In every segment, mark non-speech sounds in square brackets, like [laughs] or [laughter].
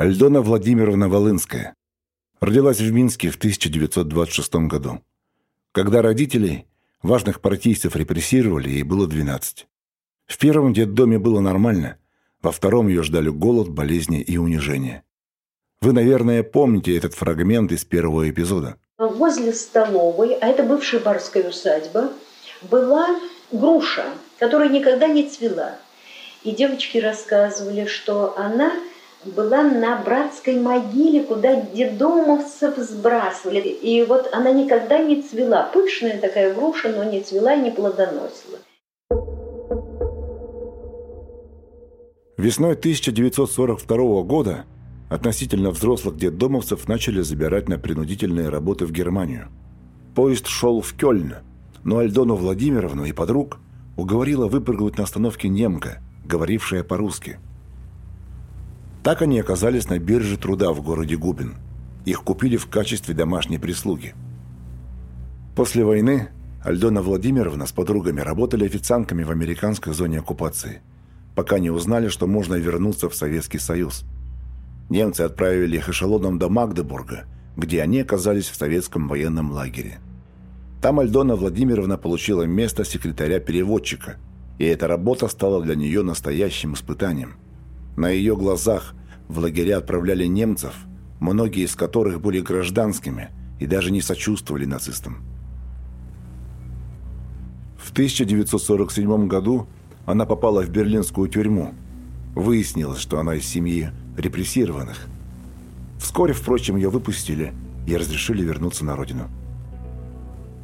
Альдона Владимировна Волынская. Родилась в Минске в 1926 году. Когда родителей, важных партийцев, репрессировали, ей было 12. В первом детдоме было нормально, во втором ее ждали голод, болезни и унижение. Вы, наверное, помните этот фрагмент из первого эпизода. Возле столовой, а это бывшая барская усадьба, была груша, которая никогда не цвела. И девочки рассказывали, что она была на братской могиле, куда дедомовцев сбрасывали. И вот она никогда не цвела. Пышная такая груша, но не цвела и не плодоносила. Весной 1942 года относительно взрослых детдомовцев начали забирать на принудительные работы в Германию. Поезд шел в Кёльн, но Альдону Владимировну и подруг уговорила выпрыгнуть на остановке немка, говорившая по-русски. Так они оказались на бирже труда в городе Губин. Их купили в качестве домашней прислуги. После войны Альдона Владимировна с подругами работали официантками в американской зоне оккупации, пока не узнали, что можно вернуться в Советский Союз. Немцы отправили их эшелоном до Магдебурга, где они оказались в советском военном лагере. Там Альдона Владимировна получила место секретаря-переводчика, и эта работа стала для нее настоящим испытанием. На ее глазах в лагеря отправляли немцев, многие из которых были гражданскими и даже не сочувствовали нацистам. В 1947 году она попала в берлинскую тюрьму. Выяснилось, что она из семьи репрессированных. Вскоре, впрочем, ее выпустили и разрешили вернуться на родину.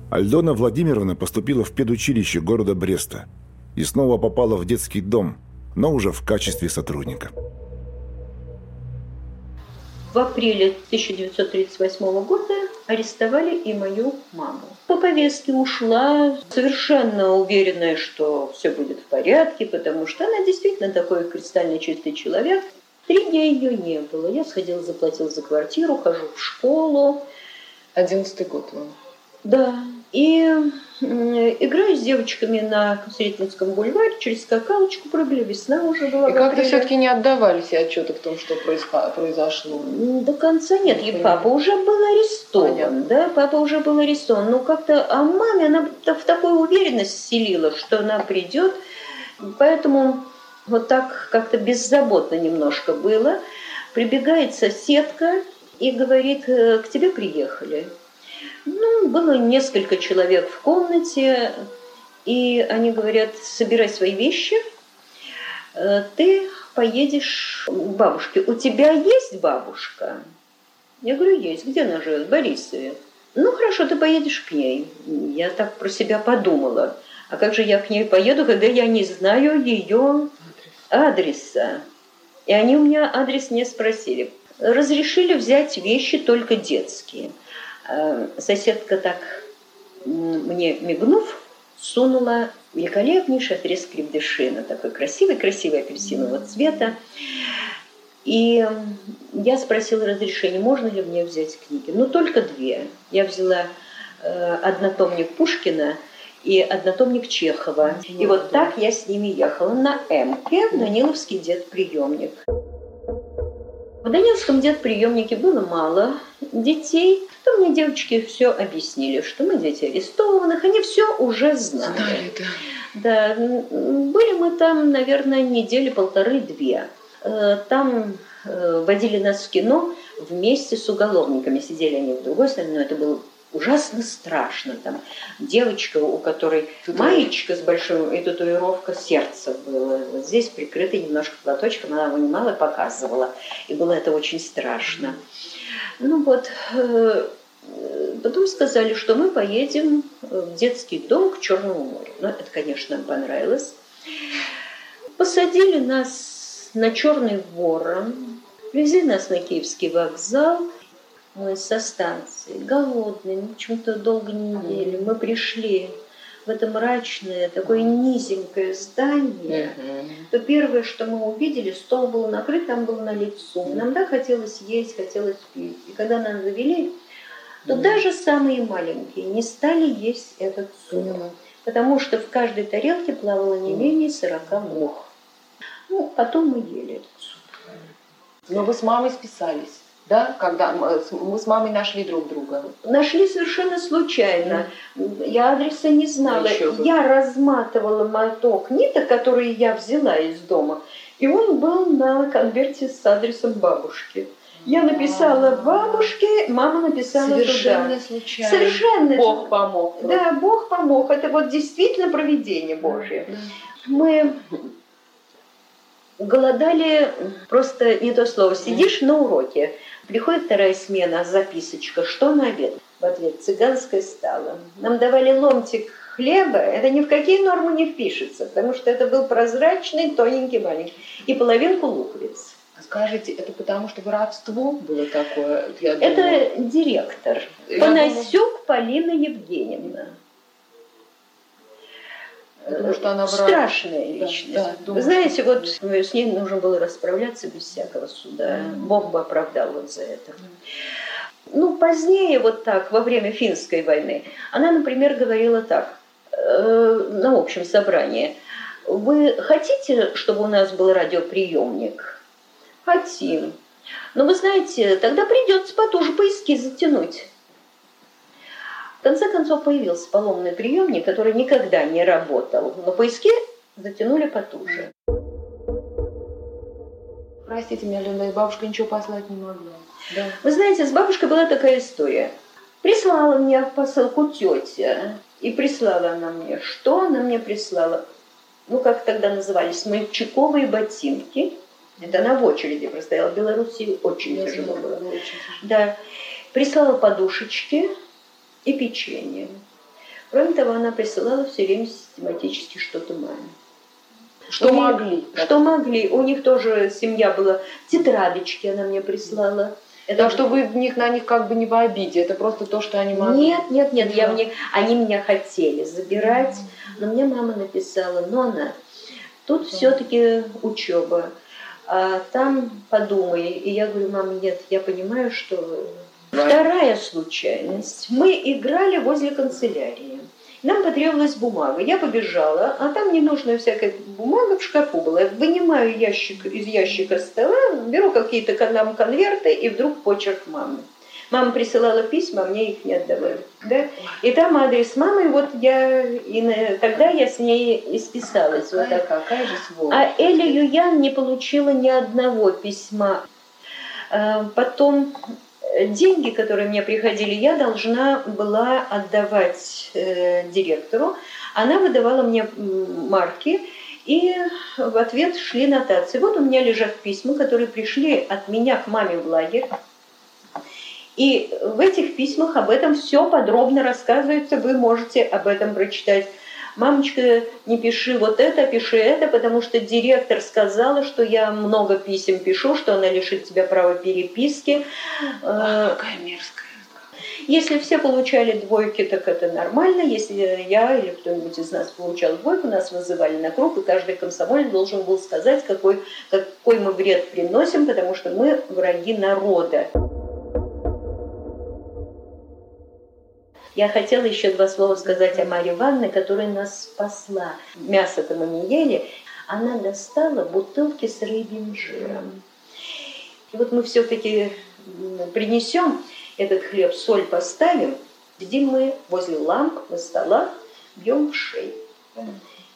Альдона Владимировна поступила в педучилище города Бреста и снова попала в детский дом, но уже в качестве сотрудника. В апреле 1938 года арестовали и мою маму. По повестке ушла, совершенно уверенная, что все будет в порядке, потому что она действительно такой кристально чистый человек. Три дня ее не было. Я сходила, заплатила за квартиру, хожу в школу. Одиннадцатый год вам. Да. И играю с девочками на Сретенском бульваре, через скакалочку прыгали, весна уже была. И как-то все-таки не отдавали себе отчета в том, что произошло? До конца нет. И папа уже был арестован. Понятно. Да, папа уже был арестован. Но как-то, а маме она в такую уверенность селила, что она придет. Поэтому вот так как-то беззаботно немножко было. Прибегает соседка и говорит, «Э, к тебе приехали. Ну, было несколько человек в комнате, и они говорят, собирай свои вещи, э, ты поедешь к бабушке. У тебя есть бабушка? Я говорю, есть. Где она живет? В Борисове. Ну, хорошо, ты поедешь к ней. Я так про себя подумала. А как же я к ней поеду, когда я не знаю ее адреса? И они у меня адрес не спросили. Разрешили взять вещи только детские – соседка так мне мигнув, сунула великолепнейший отрез крепдышина, такой красивый-красивый апельсинового цвета. И я спросила разрешения, можно ли мне взять книги. Ну, только две. Я взяла э, однотомник Пушкина и однотомник Чехова. И вот так я с ними ехала на в Даниловский дед-приемник. В Даниловском дед-приемнике было мало детей, мне девочки все объяснили, что мы дети арестованных, они все уже знали. Знали, да. Да, были мы там, наверное, недели полторы-две. Э, там э, водили нас в кино вместе с уголовниками. Сидели они в другой стороне, но это было ужасно страшно. Там девочка, у которой Тут маечка с большой и татуировка сердца было. Вот здесь прикрытый немножко платочком, она вынимала и показывала. И было это очень страшно. Ну вот, э, потом сказали, что мы поедем в детский дом к Черному морю. Ну, это, конечно, понравилось. Посадили нас на Черный ворон, привезли нас на Киевский вокзал. Мы со станции, голодные, почему-то долго не ели. Мы пришли в это мрачное, такое низенькое здание, uh-huh. то первое, что мы увидели, стол был накрыт, там был налит суп. Нам да хотелось есть, хотелось пить. И когда нас завели, то даже самые маленькие не стали есть этот суп. Потому что в каждой тарелке плавало не менее 40 мух. Ну, потом мы ели этот суп. Но вы с мамой списались да, когда мы с мамой нашли друг друга? Нашли совершенно случайно. Я адреса не знала. Я разматывала моток ниток, которые я взяла из дома, и он был на конверте с адресом бабушки. Я написала бабушке, мама написала Совершенно туда. случайно. Совершенно. Бог помог. Да, Бог помог. Это вот действительно провидение Божье. Да. Мы голодали, просто не то слово, сидишь на уроке, приходит вторая смена, записочка, что на обед? В ответ, цыганское стало. Нам давали ломтик хлеба, это ни в какие нормы не впишется, потому что это был прозрачный, тоненький маленький, и половинку луковиц. Скажите, это потому что воровство было такое? Я это директор. Я Панасюк думаю... Полина Евгеньевна. Потому что она враг. Страшная личность. Да, да, Вы знаете, вот с ней нужно было расправляться без всякого суда. Mm. Бог бы оправдал вот за это. Ну, позднее вот так, во время финской войны, она, например, говорила так э, на общем собрании. Вы хотите, чтобы у нас был радиоприемник? Хотим. Но вы знаете, тогда придется потуже поиски затянуть конце концов появился поломный приемник, который никогда не работал, но поиски затянули потуже. Простите меня, Лена, бабушка ничего послать не могла. Да. Вы знаете, с бабушкой была такая история. Прислала мне в посылку тетя. И прислала она мне. Что она мне прислала? Ну, как тогда назывались? Мальчиковые ботинки. Это она в очереди простояла. В Беларуси очень Я тяжело знаю, было. Очень Да. Прислала подушечки и печенье. Кроме того, она присылала все время систематически что-то маме. Что них, могли. Что могли. У них тоже семья была. Тетрадочки она мне прислала. Это так что вы в них на них как бы не в обиде, это просто то, что они могли. Нет, нет, нет, я них, они меня хотели забирать, но мне мама написала, но она, тут все-таки учеба, а там подумай. И я говорю, мама, нет, я понимаю, что Вторая случайность. Мы играли возле канцелярии. Нам потребовалась бумага. Я побежала, а там ненужная всякая бумага в шкафу была. Вынимаю ящик из ящика стола, беру какие-то нам конверты, и вдруг почерк мамы. Мама присылала письма, а мне их не отдавали. Да? И там адрес мамы, вот я, и тогда я с ней исписалась. Какая, вот так. какая же сволочь. А Эля Юян не получила ни одного письма. А, потом деньги, которые мне приходили, я должна была отдавать э, директору. Она выдавала мне марки, и в ответ шли нотации. Вот у меня лежат письма, которые пришли от меня к маме в лагерь. И в этих письмах об этом все подробно рассказывается, вы можете об этом прочитать мамочка, не пиши вот это, пиши это, потому что директор сказала, что я много писем пишу, что она лишит тебя права переписки. Ах, какая мерзкая. Если все получали двойки, так это нормально. Если я или кто-нибудь из нас получал двойку, нас вызывали на круг, и каждый комсомолец должен был сказать, какой, какой мы вред приносим, потому что мы враги народа. Я хотела еще два слова сказать о Марье Ивановне, которая нас спасла. Мясо-то мы не ели. Она достала бутылки с рыбьим жиром. И вот мы все-таки принесем этот хлеб, соль поставим, сидим мы возле ламп на столах, бьем в шею.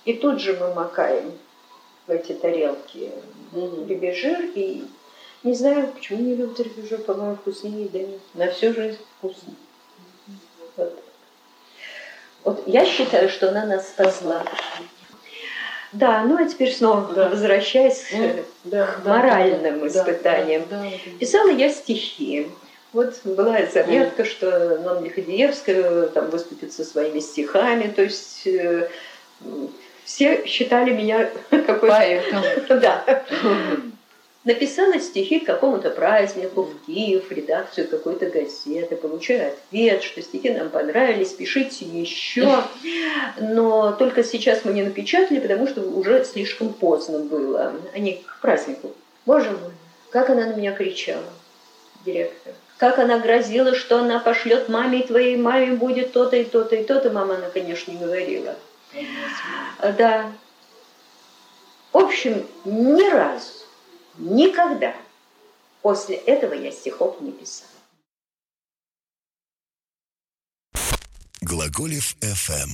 И тут же мы макаем в эти тарелки рыбий жир и не знаю, почему не любят рыбий жир, по-моему, вкуснее, да нет. На всю жизнь вкусно. Вот. я считаю, что она нас спасла. Да, ну а теперь снова да. возвращаясь ну, да, к да, моральным да, испытаниям. Да, да, да. Писала я стихи. Вот была заметка, что Нонна Лиходеевская там выступит со своими стихами, то есть э, все считали меня [laughs] какой-то... [laughs] Да [laughs] написала стихи к какому-то празднику в Киев, в редакцию какой-то газеты, получаю ответ, что стихи нам понравились, пишите еще. Но только сейчас мы не напечатали, потому что уже слишком поздно было. Они к празднику. Боже мой, как она на меня кричала, директор. Как она грозила, что она пошлет маме, твоей маме будет то-то и то-то и то-то. Мама она, конечно, не говорила. Да. В общем, ни разу Никогда После этого я стихов не писала. Глаголев FM.